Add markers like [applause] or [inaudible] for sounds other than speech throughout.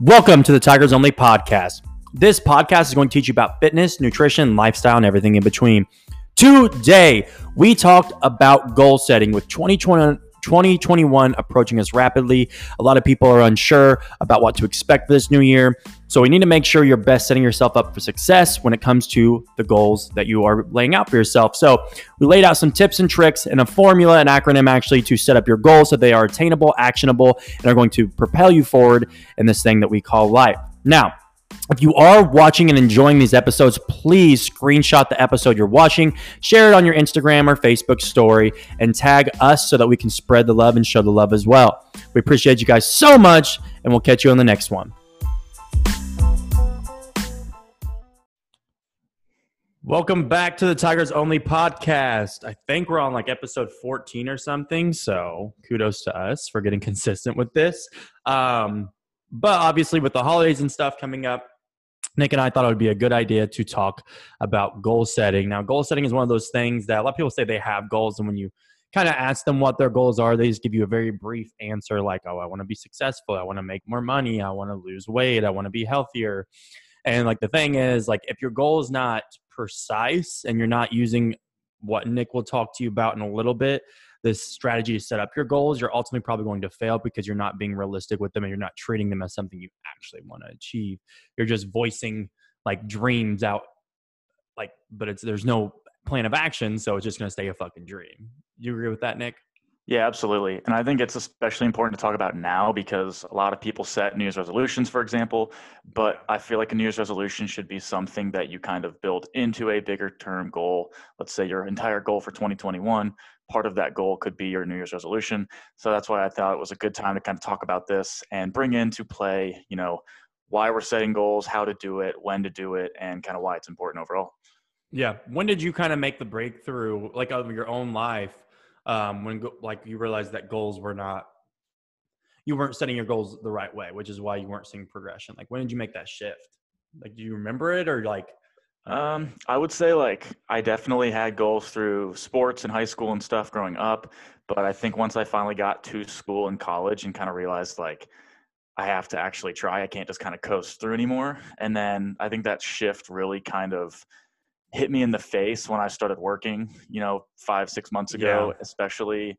Welcome to the Tigers Only podcast. This podcast is going to teach you about fitness, nutrition, lifestyle, and everything in between. Today, we talked about goal setting with 2020, 2021 approaching us rapidly. A lot of people are unsure about what to expect for this new year. So, we need to make sure you're best setting yourself up for success when it comes to the goals that you are laying out for yourself. So, we laid out some tips and tricks and a formula, an acronym actually, to set up your goals so they are attainable, actionable, and are going to propel you forward in this thing that we call life. Now, if you are watching and enjoying these episodes, please screenshot the episode you're watching, share it on your Instagram or Facebook story, and tag us so that we can spread the love and show the love as well. We appreciate you guys so much, and we'll catch you on the next one. Welcome back to the Tigers Only podcast. I think we're on like episode 14 or something. So kudos to us for getting consistent with this. Um, but obviously, with the holidays and stuff coming up, Nick and I thought it would be a good idea to talk about goal setting. Now, goal setting is one of those things that a lot of people say they have goals, and when you kind of ask them what their goals are, they just give you a very brief answer like, oh, I want to be successful. I want to make more money. I want to lose weight. I want to be healthier. And like the thing is, like, if your goal is not precise and you're not using what Nick will talk to you about in a little bit, this strategy to set up your goals, you're ultimately probably going to fail because you're not being realistic with them and you're not treating them as something you actually want to achieve. You're just voicing like dreams out, like, but it's there's no plan of action, so it's just going to stay a fucking dream. You agree with that, Nick? Yeah, absolutely. And I think it's especially important to talk about now because a lot of people set New Year's resolutions, for example, but I feel like a New Year's resolution should be something that you kind of build into a bigger term goal. Let's say your entire goal for 2021, part of that goal could be your New Year's resolution. So that's why I thought it was a good time to kind of talk about this and bring into play, you know, why we're setting goals, how to do it, when to do it, and kind of why it's important overall. Yeah. When did you kind of make the breakthrough, like of your own life? um, when like you realized that goals were not you weren't setting your goals the right way, which is why you weren't seeing progression. Like when did you make that shift? Like do you remember it or like um, I would say like I definitely had goals through sports and high school and stuff growing up, but I think once I finally got to school and college and kind of realized like I have to actually try, I can't just kind of coast through anymore. And then I think that shift really kind of hit me in the face when I started working, you know, five, six months ago, yeah. especially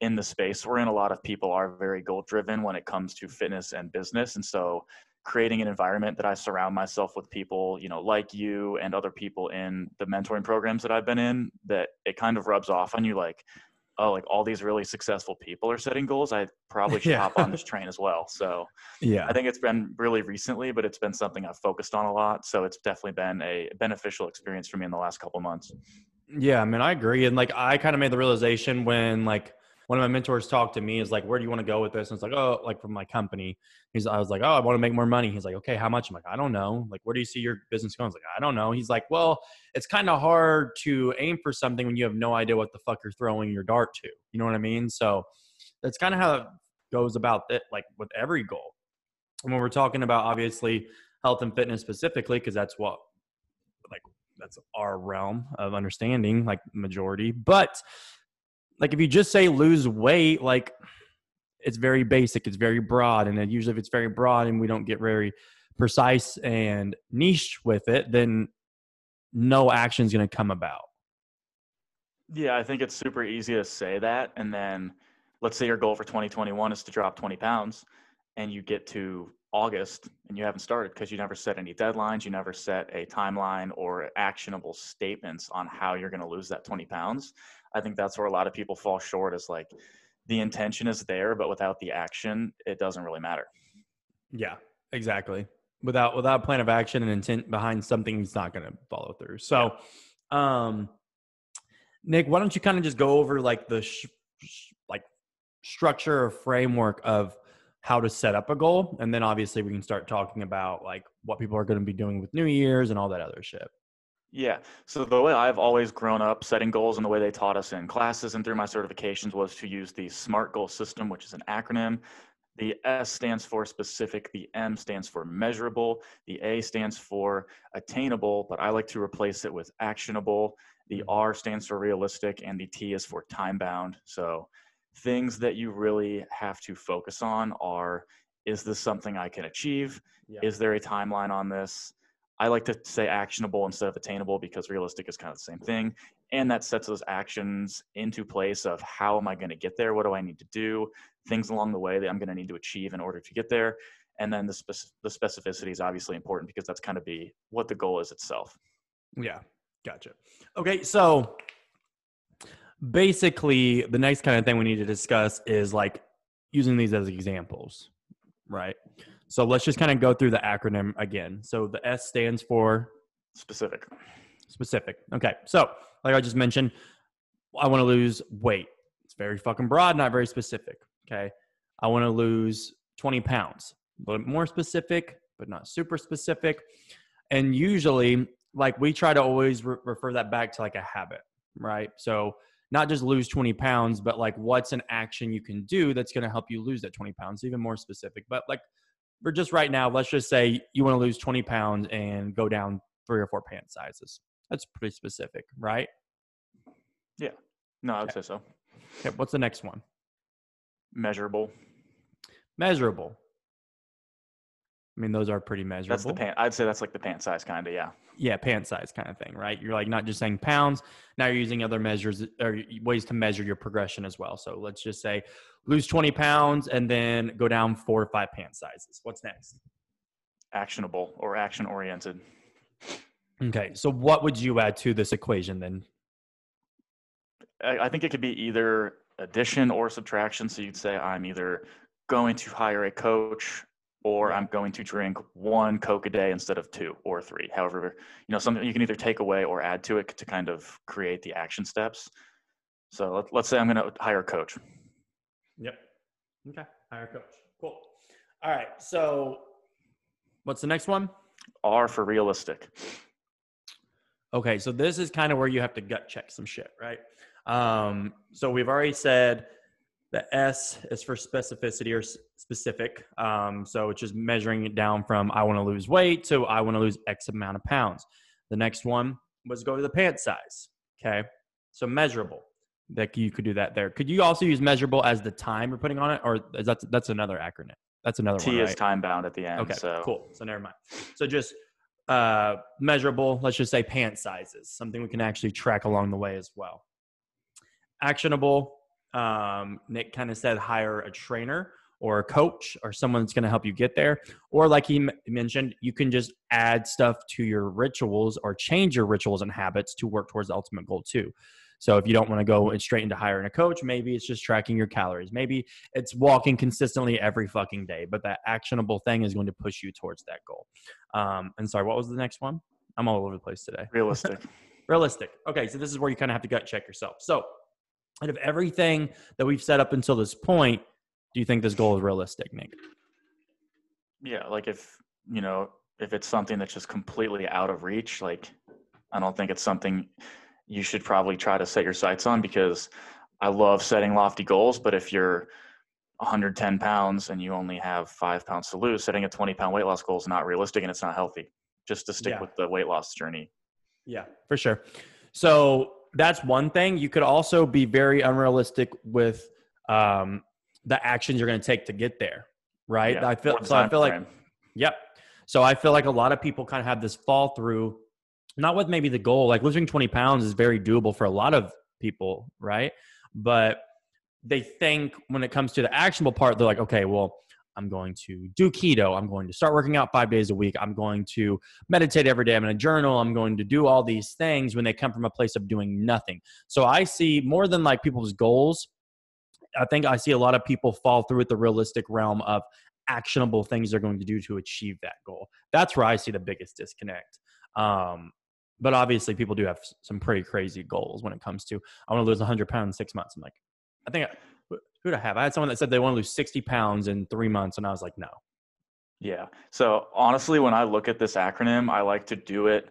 in the space we're in. A lot of people are very goal driven when it comes to fitness and business. And so creating an environment that I surround myself with people, you know, like you and other people in the mentoring programs that I've been in, that it kind of rubs off on you like, oh, like all these really successful people are setting goals. I probably [laughs] should yeah. hop on this train as well. So yeah, I think it's been really recently, but it's been something I've focused on a lot. So it's definitely been a beneficial experience for me in the last couple months. Yeah, I mean, I agree. And like, I kind of made the realization when like one of my mentors talked to me is like, where do you want to go with this? And it's like, oh, like from my company. He's, I was like, oh, I want to make more money. He's like, okay, how much? I'm like, I don't know. Like, where do you see your business going? I like, I don't know. He's like, well, it's kind of hard to aim for something when you have no idea what the fuck you're throwing your dart to. You know what I mean? So that's kind of how it goes about it, like with every goal. And when we're talking about obviously health and fitness specifically, because that's what like that's our realm of understanding, like majority. But like if you just say lose weight, like it's very basic, it's very broad, and then usually if it's very broad and we don't get very precise and niche with it, then no action is going to come about. Yeah, I think it's super easy to say that, and then let's say your goal for 2021 is to drop 20 pounds, and you get to August and you haven't started because you never set any deadlines, you never set a timeline or actionable statements on how you're going to lose that 20 pounds. I think that's where a lot of people fall short is like the intention is there, but without the action, it doesn't really matter. Yeah, exactly. Without without a plan of action and intent behind something, it's not going to follow through. So, um, Nick, why don't you kind of just go over like the sh- sh- like structure or framework of how to set up a goal, and then obviously we can start talking about like what people are going to be doing with New Year's and all that other shit. Yeah. So the way I've always grown up setting goals and the way they taught us in classes and through my certifications was to use the SMART goal system, which is an acronym. The S stands for specific, the M stands for measurable, the A stands for attainable, but I like to replace it with actionable. The mm-hmm. R stands for realistic, and the T is for time bound. So things that you really have to focus on are is this something I can achieve? Yeah. Is there a timeline on this? I like to say actionable instead of attainable because realistic is kind of the same thing. And that sets those actions into place of how am I going to get there? What do I need to do? Things along the way that I'm going to need to achieve in order to get there. And then the, the specificity is obviously important because that's kind of be what the goal is itself. Yeah, gotcha. Okay, so basically, the next kind of thing we need to discuss is like using these as examples, right? So let's just kind of go through the acronym again. So the S stands for Specific. specific. Okay, so like I just mentioned, I want to lose weight. It's very fucking broad, not very specific. Okay, I want to lose 20 pounds. A little more specific, but not super specific. And usually, like we try to always re- refer that back to like a habit, right? So not just lose 20 pounds, but like what's an action you can do that's going to help you lose that 20 pounds, even more specific. But like for just right now, let's just say you want to lose 20 pounds and go down three or four pant sizes. That's pretty specific, right? Yeah. No, I would Okay. say so. Okay, what's the next one? Measurable. Measurable. I mean, those are pretty measurable. That's the pant. I'd say that's like the pant size kind of. Yeah. yeah, pant size kind of thing, right? You're like not just saying pounds. Now you're using other measures or ways to measure your progression as well. So let's just say lose 20 pounds and then go down four or five pant sizes. What's next? Actionable or action oriented. Okay, so what would you add to this equation then? I, I think it could be either addition or subtraction. So you'd say I'm either going to hire a coach or I'm going to drink one Coke a day instead of two or three. However, you know, something you can either take away or add to it to kind of create the action steps. So let, let's say I'm going to hire a coach. Yep. Okay, hire a coach. Cool. All right, so what's the next one? R for realistic. Okay, so this is kind of where you have to gut check some shit, right? Um, so we've already said the S is for specificity or specific. Um, so it's just measuring it down from I want to lose weight to I want to lose X amount of pounds. The next one was go to the pant size. Okay, so measurable. That you could do that there. Could you also use measurable as the time you're putting on it, or is that that's another acronym? That's another T one. T is right? time bound at the end. Okay, so cool. So never mind. So just uh, measurable, let's just say pant sizes, something we can actually track along the way as well. Actionable, um, Nick kind of said hire a trainer or a coach or someone that's going to help you get there. Or like he m- mentioned, you can just add stuff to your rituals or change your rituals and habits to work towards the ultimate goal too. So if you don't want to go straight into hiring a coach, maybe it's just tracking your calories. Maybe it's walking consistently every fucking day, but that actionable thing is going to push you towards that goal. Um, and sorry, what was the next one? I'm all over the place today. realistic. [laughs] Realistic. Okay, so this is where you kind of have to gut check yourself. So, out of everything that we've set up until this point, do you think this goal is realistic, Nick? yeah, like if you know if it's something that's just completely out of reach, like I don't think it's something you should probably try to set your sights on because I love setting lofty goals, but if you're 110 pounds and you only have five pounds to lose, setting a 20 pound weight loss goal is not realistic and it's not healthy. Just to stick Yeah. with the weight loss journey. Yeah, for sure. So that's one thing. You could also be very unrealistic with um, the actions you're going to take to get there, right? Yeah, I feel so. I feel like. Yep. So I feel like a lot of people kind of have this fall through, not with maybe the goal, like losing 20 pounds is very doable for a lot of people, right? But they think when it comes to the actionable part, they're like, okay, well, I'm going to do keto. I'm going to start working out five days a week. I'm going to meditate every day. I'm going to journal. I'm going to do all these things when they come from a place of doing nothing. So I see more than like people's goals. I think I see a lot of people fall through with the realistic realm of actionable things they're going to do to achieve that goal. That's where I see the biggest disconnect. Um, but obviously, people do have some pretty crazy goals when it comes to I want to lose 100 pounds in six months. I'm like, I think I, who who'd I have? I had someone that said they want to lose 60 pounds in three months, and I was like, no. Yeah. So honestly, when I look at this acronym, I like to do it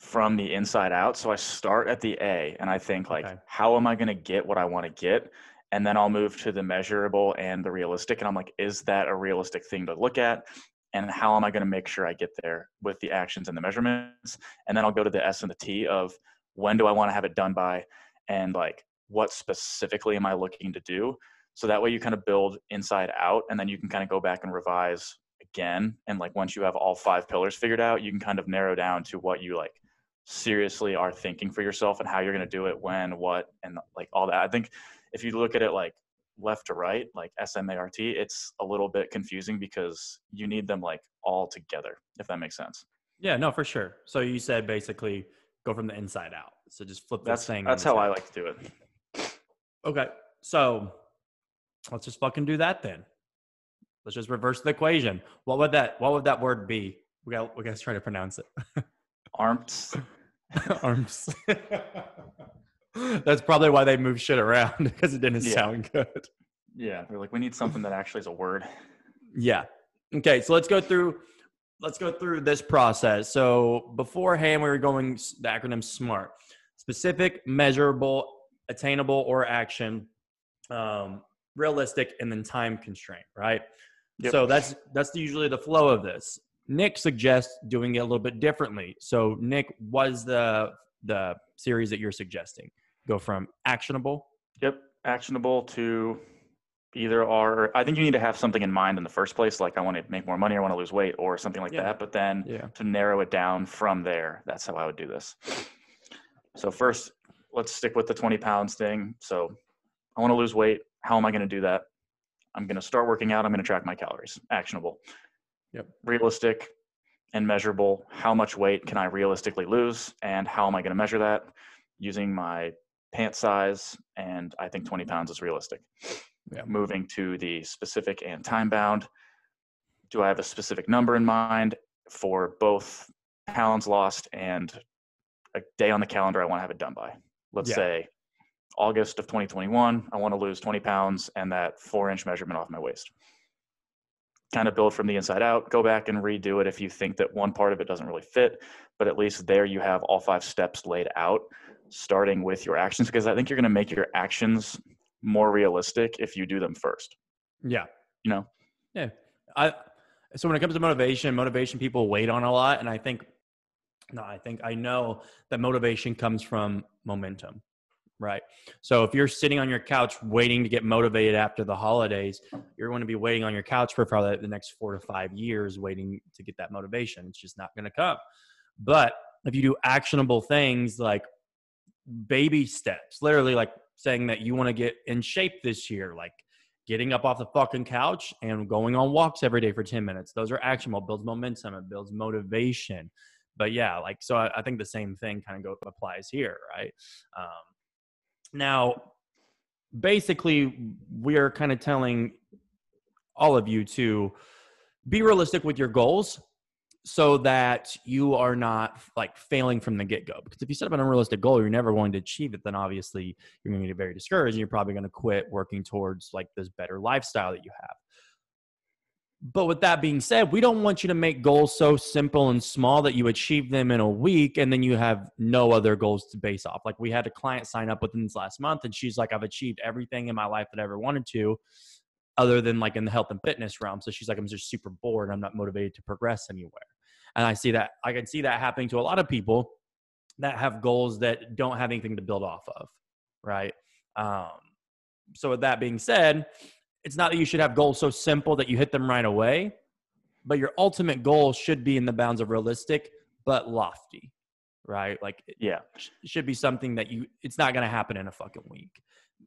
from the inside out. So I start at the A and I think like, Okay. how am I going to get what I want to get? And then I'll move to the measurable and the realistic. And I'm like, is that a realistic thing to look at? And how am I going to make sure I get there with the actions and the measurements? And then I'll go to the S and the T of when do I want to have it done by? And like, what specifically am I looking to do? So that way you kind of build inside out and then you can kind of go back and revise again. And like once you have all five pillars figured out, you can kind of narrow down to what you like seriously are thinking for yourself and how you're going to do it, when, what, and like all that. I think if you look at it like left to right, like SMART, it's a little bit confusing because you need them like all together, if that makes sense. Yeah, no, for sure. So you said basically go from the inside out. So just flip that's thing. That's how I like to do it. Okay, so let's just fucking do that then. Let's just reverse the equation. What would that What would that word be? We got we got to try to pronounce it. Arms. [laughs] Arms. That's probably why they moved shit around [laughs] because it didn't Yeah. sound good. Yeah, we're like we need something that actually is a word. Yeah. Okay, so let's go through let's go through this process. So beforehand we were going the acronym SMART. Specific, measurable, attainable or action, um, realistic and then time constraint, right? Yep. So that's that's usually the flow of this. Nick suggests doing it a little bit differently. So Nick, what is the the series that you're suggesting? Go from actionable. Yep, actionable to either or. I think you need to have something in mind in the first place, like I want to make more money, I want to lose weight, or something like Yeah. that. But then Yeah. to narrow it down from there, that's how I would do this. So first, let's stick with the 20 pounds thing. So I want to lose weight. How am I going to do that? I'm going to start working out. I'm going to track my calories. Actionable. Yep. Realistic and measurable. How much weight can I realistically lose? And how am I going to measure that? Using my pant size. And I think 20 pounds is realistic. Yeah. Moving to the specific and time bound. Do I have a specific number in mind for both pounds lost and a day on the calendar I want to have it done by? Let's Yeah. say August of 2021, I want to lose 20 pounds and that four inch measurement off my waist. Kind of build from the inside out, go back and redo it if you think that one part of it doesn't really fit, but at least there you have all five steps laid out, starting with your actions, because I think you're going to make your actions more realistic if you do them first. Yeah. You know? Yeah. I so when it comes to motivation, motivation people wait on a lot and I think no, I think I know that motivation comes from momentum. Right. So if you're sitting on your couch waiting to get motivated after the holidays, you're going to be waiting on your couch for probably the next 4 to 5 years waiting to get that motivation. It's just not going to come. But if you do actionable things like baby steps, literally like saying that you want to get in shape this year, like getting up off the fucking couch and going on walks every day for 10 minutes. Those are actionable, builds momentum, it builds motivation. But yeah, like, so I, I think the same thing kind of go applies here, right? Um, now, basically, we're kind of telling all of you to be realistic with your goals so that you are not like failing from the get go. Because if you set up an unrealistic goal, you're never going to achieve it. Then obviously you're going to get very discouraged, and you're probably going to quit working towards like this better lifestyle that you have. But with that being said, we don't want you to make goals so simple and small that you achieve them in a week and then you have no other goals to base off. Like we had a client sign up within this last month, and she's like, I've achieved everything in my life that I ever wanted to other than like in the health and fitness realm. So she's like, I'm just super bored. I'm not motivated to progress anywhere. And I see that I can see that happening to a lot of people that have goals that don't have anything to build off of. Right. Um, so with that being said, it's not that you should have goals so simple that you hit them right away, but your ultimate goal should be in the bounds of realistic but lofty. Right. Like Yeah. sh- should be something that you it's not gonna happen in a fucking week.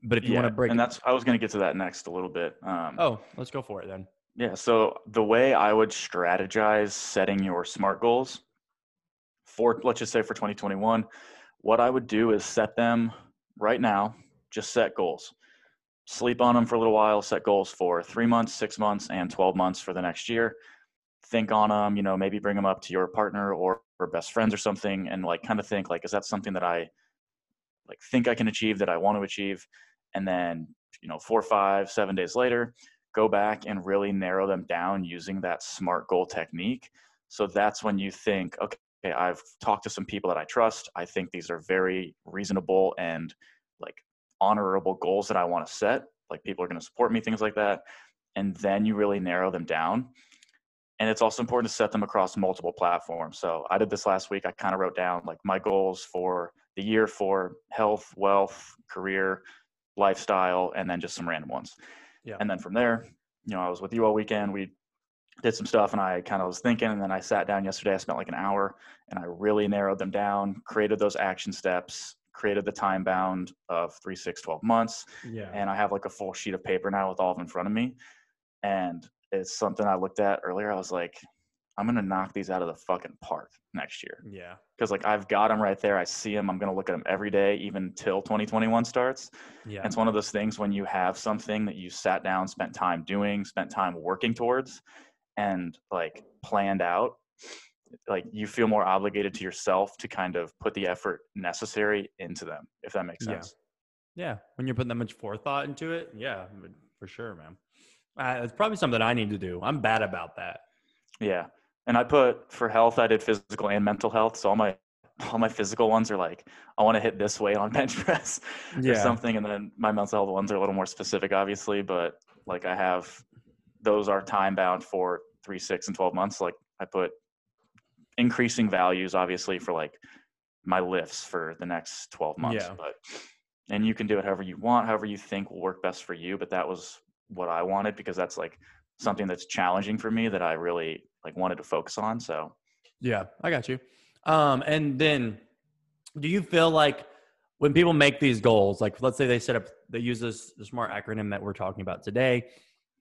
But if you yeah. want to break and that's I was going to get to that next a little bit. Um, Oh, let's go for it then. Yeah. So the way I would strategize setting your SMART goals for, let's just say for 2021, what I would do is set them right now, just set goals. Sleep on them for a little while, set goals for three months, six months, and 12 months for the next year. Think on them, you know, maybe bring them up to your partner or, or best friends or something and like kind of think like, is that something that I like think I can achieve that I want to achieve? And then, you know, four, five, seven days later, go back and really narrow them down using that SMART goal technique. So that's when you think, okay, I've talked to some people that I trust. I think these are very reasonable and like honorable goals that I want to set. Like people are going to support me, things like that. And then you really narrow them down. And it's also important to set them across multiple platforms. So I did this last week. I kind of wrote down like my goals for the year for health, wealth, career, lifestyle, and then just some random ones. Yeah. And then from there, you know, I was with you all weekend. We did some stuff and I kind of was thinking and then I sat down yesterday. I spent like an hour and I really narrowed them down, created those action steps, created the time bound of three, six, 12 months. Yeah. And I have like a full sheet of paper now with all of them in front of me. And it's something I looked at earlier. I was like, I'm going to knock these out of the fucking park next year. Yeah. Cause like I've got them right there. I see them. I'm going to look at them every day, even till 2021 starts. Yeah. And it's one of those things when you have something that you sat down, spent time doing, spent time working towards, and like planned out, like you feel more obligated to yourself to kind of put the effort necessary into them, if that makes sense. Yeah, yeah. when you're putting that much forethought into it, yeah, for sure, man. Uh, it's probably something I need to do. I'm bad about that. Yeah. And I put for health, I did physical and mental health. So all my all my physical ones are like, I want to hit this weight on [laughs] bench press or something. And then my mental health ones are a little more specific, obviously, but like I have those are time bound for three, six, and twelve months. Like I put increasing values obviously for like my lifts for the next 12 months. Yeah. But and you can do it however you want, however you think will work best for you. But that was what I wanted because that's like something that's challenging for me that I really like wanted to focus on. So Yeah, I got you. Um, and then, do you feel like when people make these goals, like let's say they set up, they use this the smart acronym that we're talking about today.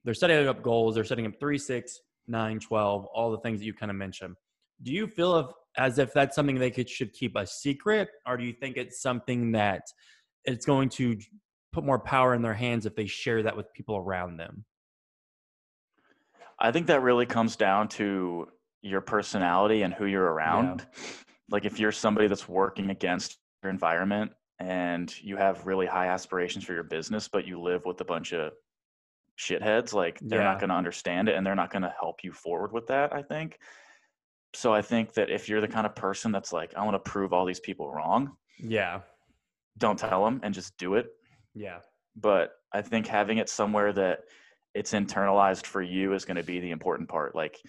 They're setting up goals. They're setting up three, six, nine, 12, all the things that you kind of mentioned. Do you feel if, as if that's something they could, should keep a secret, or do you think it's something that it's going to put more power in their hands if they share that with people around them? I think that really comes down to your personality and who you're around. Like if you're somebody that's working against your environment and you have really high aspirations for your business, but you live with a bunch of shitheads, like they're Yeah. not going to understand it and they're not going to help you forward with that, I think. So I think that if you're the kind of person that's like, I want to prove all these people wrong, Yeah. don't tell them and just do it. Yeah. But I think having it somewhere that it's internalized for you is going to be the important part. Like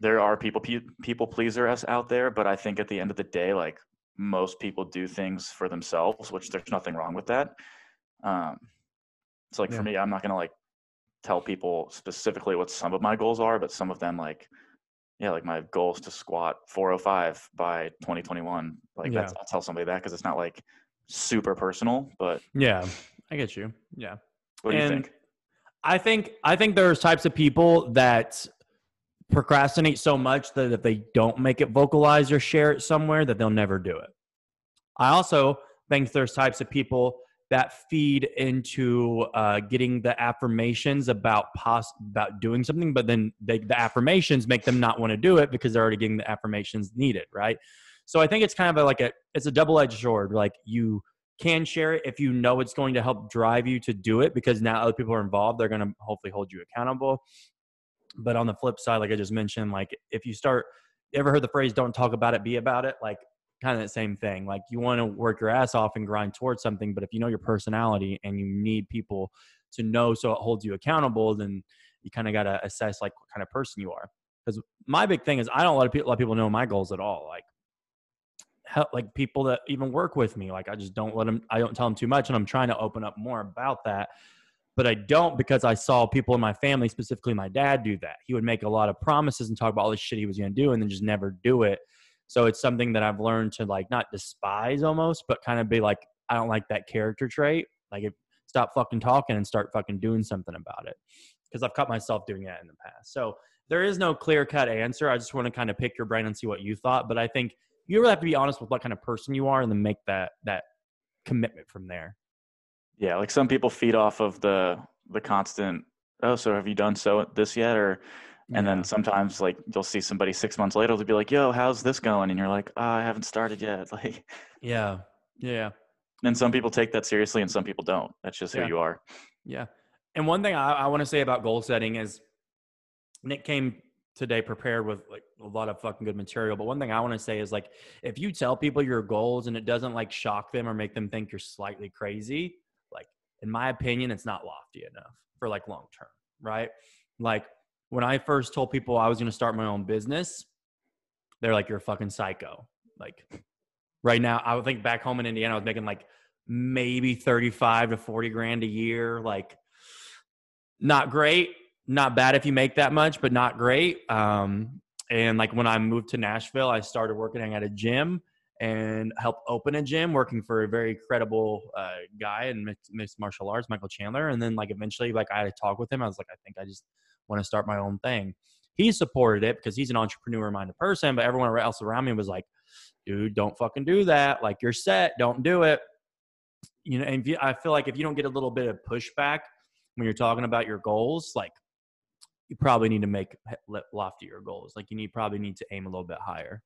there are people pe- people pleaser us out there, but I think at the end of the day, like most people do things for themselves, which there's nothing wrong with that. Um, so like Yeah. for me, I'm not going to like tell people specifically what some of my goals are, but some of them like yeah, like my goal is to squat 405 by 2021. Like Yeah. that's I'll tell somebody that because it's not like super personal. But Yeah. I get you. Yeah. what do you think? I think I think there's types of people that procrastinate so much that if they don't make it vocalize or share it somewhere that they'll never do it. I also think there's types of people that feed into uh, getting the affirmations about pos- about doing something, but then they, the affirmations make them not want to do it because they're already getting the affirmations needed, right? So I think it's kind of a, like a it's a double edged sword. Like you can share it if you know it's going to help drive you to do it because now other people are involved they're going to hopefully hold you accountable but on the flip side like i just mentioned like if you start ever heard the phrase don't talk about it be about it like kind of the same thing like you want to work your ass off and grind towards something but if you know your personality and you need people to know so it holds you accountable then you kind of got to assess like what kind of person you are. Because my big thing is i don't let people let people know my goals at all like help like people that even work with me like i just don't let them i don't tell them too much and i'm trying to open up more about that but i don't because i saw people in my family specifically my dad do that. He would make a lot of promises and talk about all the shit he was going to do and then just never do it so it's something that i've learned to like not despise almost but kind of be like i don't like that character trait like if, stop fucking talking and start fucking doing something about it because i've caught myself doing that in the past so there is no clear cut answer i just want to kind of pick your brain and see what you thought but i think you really have to be honest with what kind of person you are and then make that that commitment from there Yeah, like some people feed off of the the constant. Oh, so have you done so this yet? Or and Yeah. then sometimes like you'll see somebody six months later they'll be like, "Yo, how's this going?" And you're like, oh, "I haven't started yet." [laughs] Like, yeah yeah and some people take that seriously and some people don't. That's just who you are. yeah and one thing i, I want to say about goal setting is nick came today prepared with like a lot of fucking good material but one thing i want to say is like if you tell people your goals and it doesn't like shock them or make them think you're slightly crazy like in my opinion it's not lofty enough for like long term right like when i first told people i was going to start my own business they're like you're a fucking psycho like right now i would think back home in indiana i was making like maybe 35 to 40 grand a year. Like, not great, not bad if you make that much, but not great. Um, and like when I moved to Nashville, I started working at a gym and helped open a gym, working for a very credible uh, guy in mixed martial arts, Michael Chandler. And then like eventually, like I had a talk with him. I was like, I think I just want to start my own thing. He supported it because he's an entrepreneur minded person, but everyone else around me was like, dude, don't fucking do that. Like you're set, don't do it. You know, and you, I feel like if you don't get a little bit of pushback when you're talking about your goals, like you probably need to make loftier goals. Like you need probably need to aim a little bit higher.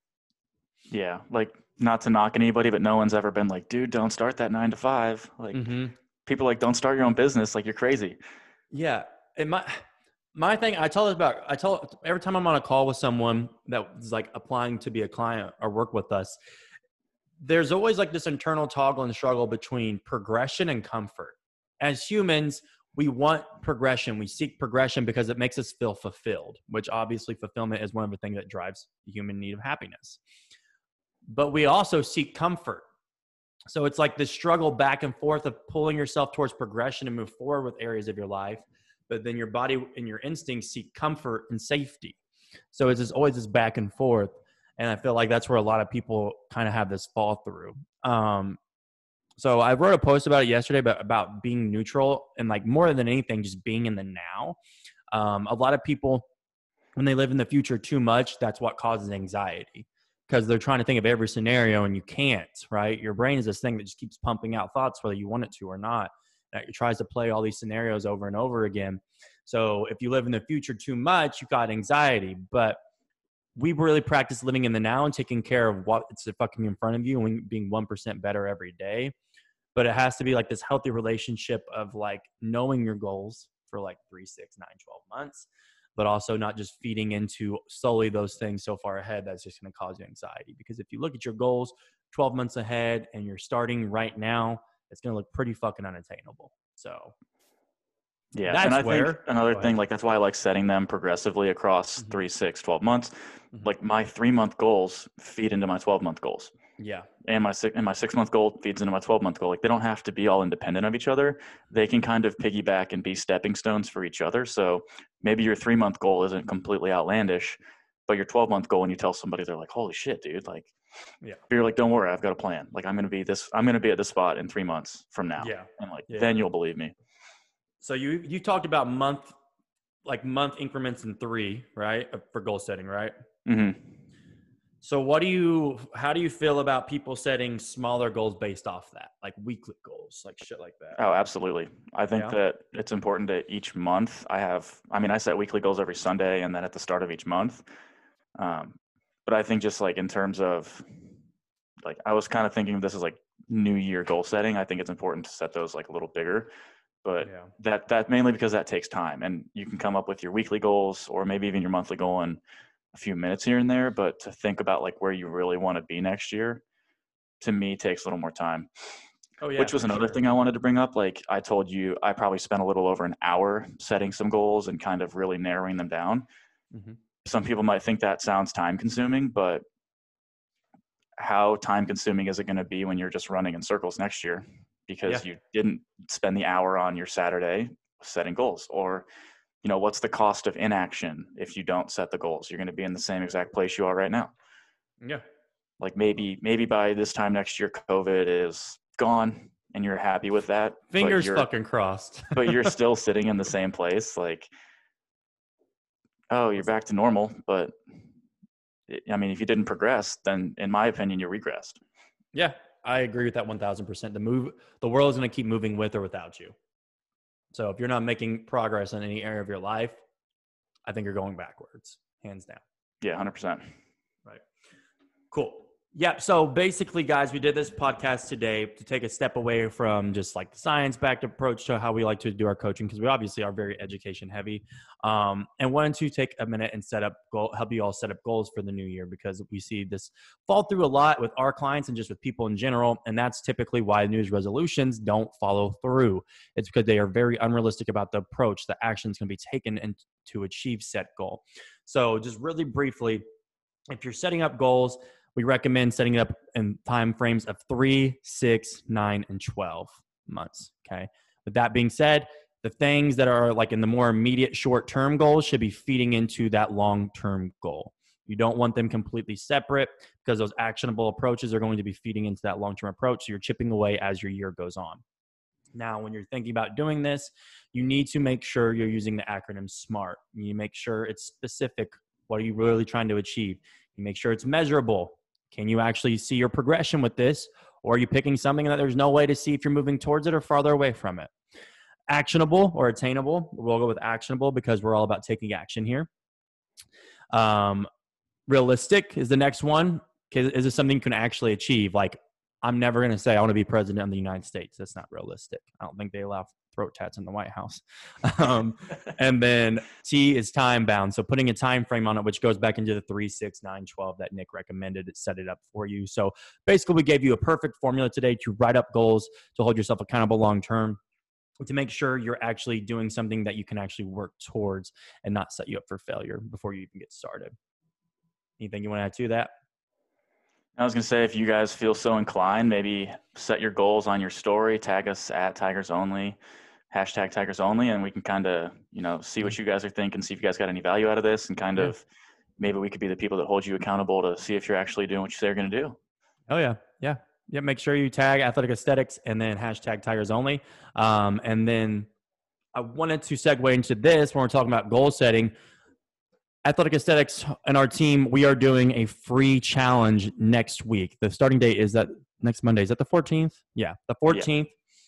Yeah, like not to knock anybody, but no one's ever been like, dude, don't start that nine to five. Like mm-hmm. people like, don't start your own business. Like you're crazy. Yeah, and my my thing, I tell this about. I tell every time I'm on a call with someone that's like applying to be a client or work with us. There's always like this internal toggle and struggle between progression and comfort. As humans, we want progression. We seek progression because it makes us feel fulfilled, which obviously fulfillment is one of the things that drives the human need of happiness. But we also seek comfort. So it's like this struggle back and forth of pulling yourself towards progression and move forward with areas of your life. But then your body and your instincts seek comfort and safety. So it's just always this back and forth. And I feel like that's where a lot of people kind of have this fall through. Um, so I wrote a post about it yesterday about, about being neutral and like more than anything, just being in the now. Um, a lot of people, when they live in the future too much, that's what causes anxiety because they're trying to think of every scenario and you can't, right? Your brain is this thing that just keeps pumping out thoughts whether you want it to or not. That tries to play all these scenarios over and over again. So if you live in the future too much, you've got anxiety. But we really practice living in the now and taking care of what's fucking in front of you and being 1% better every day but it has to be like this healthy relationship of like knowing your goals for like three, six, nine, 12 months, but also not just feeding into solely those things so far ahead that's just going to cause you anxiety. Because if you look at your goals 12 months ahead and you're starting right now, it's going to look pretty fucking unattainable. So, yeah, that's and I where, think another thing, like that's why I like setting them progressively across mm-hmm. three, six, 12 months. Mm-hmm. Like my three month goals feed into my 12 month goals. Yeah. And my six and my six month goal feeds into my 12 month goal. Like they don't have to be all independent of each other. They can kind of piggyback and be stepping stones for each other. So maybe your three month goal isn't completely outlandish, but your 12 month goal, when you tell somebody, they're like, holy shit, dude. Like, yeah. You're like, don't worry, I've got a plan. Like I'm going to be this, I'm going to be at this spot in three months from now. Yeah. And like, yeah. then you'll believe me. So you, you talked about month, like month increments in three, right? For goal setting, right? Mm-hmm. So what do you how do you feel about people setting smaller goals based off that? Like weekly goals, like shit like that. Oh, absolutely. I think yeah. that it's important that each month I have I mean I set weekly goals every Sunday and then at the start of each month. Um, but I think just like in terms of like I was kind of thinking this is like new year goal setting. I think it's important to set those like a little bigger. But yeah. that that mainly because that takes time and you can come up with your weekly goals or maybe even your monthly goal in a few minutes here and there, but to think about like where you really want to be next year, to me takes a little more time. Oh, yeah, Which was another sure. thing I wanted to bring up. Like I told you, I probably spent a little over an hour setting some goals and kind of really narrowing them down. Mm-hmm. Some people might think that sounds time consuming, but how time consuming is it going to be when you're just running in circles next year? Because yeah. you didn't spend the hour on your Saturday setting goals or you know what's the cost of inaction if you don't set the goals? You're going to be in the same exact place you are right now. Yeah. Like maybe maybe by this time next year covid is gone and you're happy with that fingers fucking crossed. but you're [laughs] still sitting in the same place like oh you're back to normal but i mean if you didn't progress then in my opinion you regressed yeah i agree with that 1000% the move the world is going to keep moving with or without you so if you're not making progress in any area of your life, I think you're going backwards, hands down. Yeah, 100%. Right. Cool. Yep. So basically, guys, we did this podcast today to take a step away from just like the science backed approach to how we like to do our coaching because we obviously are very education heavy. Um, and wanted to take a minute and set up goal, help you all set up goals for the new year because we see this fall through a lot with our clients and just with people in general. And that's typically why New Year's resolutions don't follow through. It's because they are very unrealistic about the approach, the actions can be taken and to achieve set goal. So just really briefly, if you're setting up goals, we recommend setting it up in time frames of three, six, nine, and 12 months. Okay. With that being said, the things that are like in the more immediate short term goals should be feeding into that long term goal. You don't want them completely separate because those actionable approaches are going to be feeding into that long term approach. So you're chipping away as your year goes on. Now, when you're thinking about doing this, you need to make sure you're using the acronym SMART. You make sure it's specific. What are you really trying to achieve? You make sure it's measurable. Can you actually see your progression with this? Or are you picking something that there's no way to see if you're moving towards it or farther away from it? Actionable or attainable. We'll go with actionable because we're all about taking action here. Um, realistic is the next one. Is this something you can actually achieve? Like, I'm never going to say I want to be president of the United States. That's not realistic. I don't think they allow throat tats in the White House. [laughs] [laughs] Um, and then T is time bound. So putting a time frame on it, which goes back into the three, six, nine, 12 that Nick recommended, it set it up for you. So basically, we gave you a perfect formula today to write up goals to hold yourself accountable long term. To make sure you're actually doing something that you can actually work towards and not set you up for failure before you even get started. Anything you want to add to that? I was going to say, if you guys feel so inclined, maybe set your goals on your story, tag us at Tigers Only, hashtag Tigers Only, and we can kind of, you know, see what mm-hmm. you guys are thinking, see if you guys got any value out of this, and kind yeah. of maybe we could be the people that hold you accountable to see if you're actually doing what you say you're going to do. Oh, yeah. Yeah. Yeah. Make sure you tag Athletic Aesthetics and then hashtag Tigers Only. Um, and then I wanted to segue into this when we're talking about goal setting. Athletic Aesthetics and our team, we are doing a free challenge next week. The starting date is that next Monday. Is that the 14th? Yeah, the 14th. Yeah.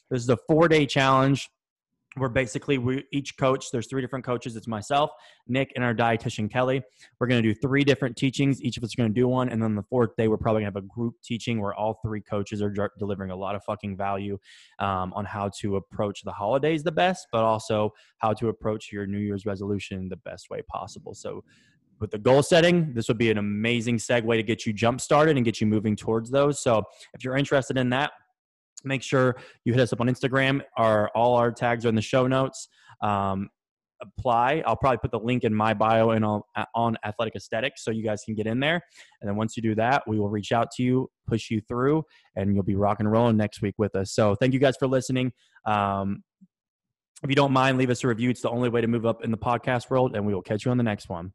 This is a four day challenge where basically we each coach there's three different coaches. It's myself nick and our dietitian kelly. We're going to do three different teachings. Each of us are going to do one and then the fourth day we're probably going to have a group teaching where all three coaches are delivering a lot of fucking value um, on how to approach the holidays the best but also how to approach your new year's resolution the best way possible. So with the goal setting this would be an amazing segue to get you jump started and get you moving towards those. So if you're interested in that make sure you hit us up on Instagram. Our all our tags are in the show notes. Um, apply. I'll probably put the link in my bio and on, on Athletic Aesthetics so you guys can get in there. And then once you do that, we will reach out to you, push you through, and you'll be rock and rolling next week with us. So thank you guys for listening. Um, if you don't mind, leave us a review. It's the only way to move up in the podcast world, and we will catch you on the next one.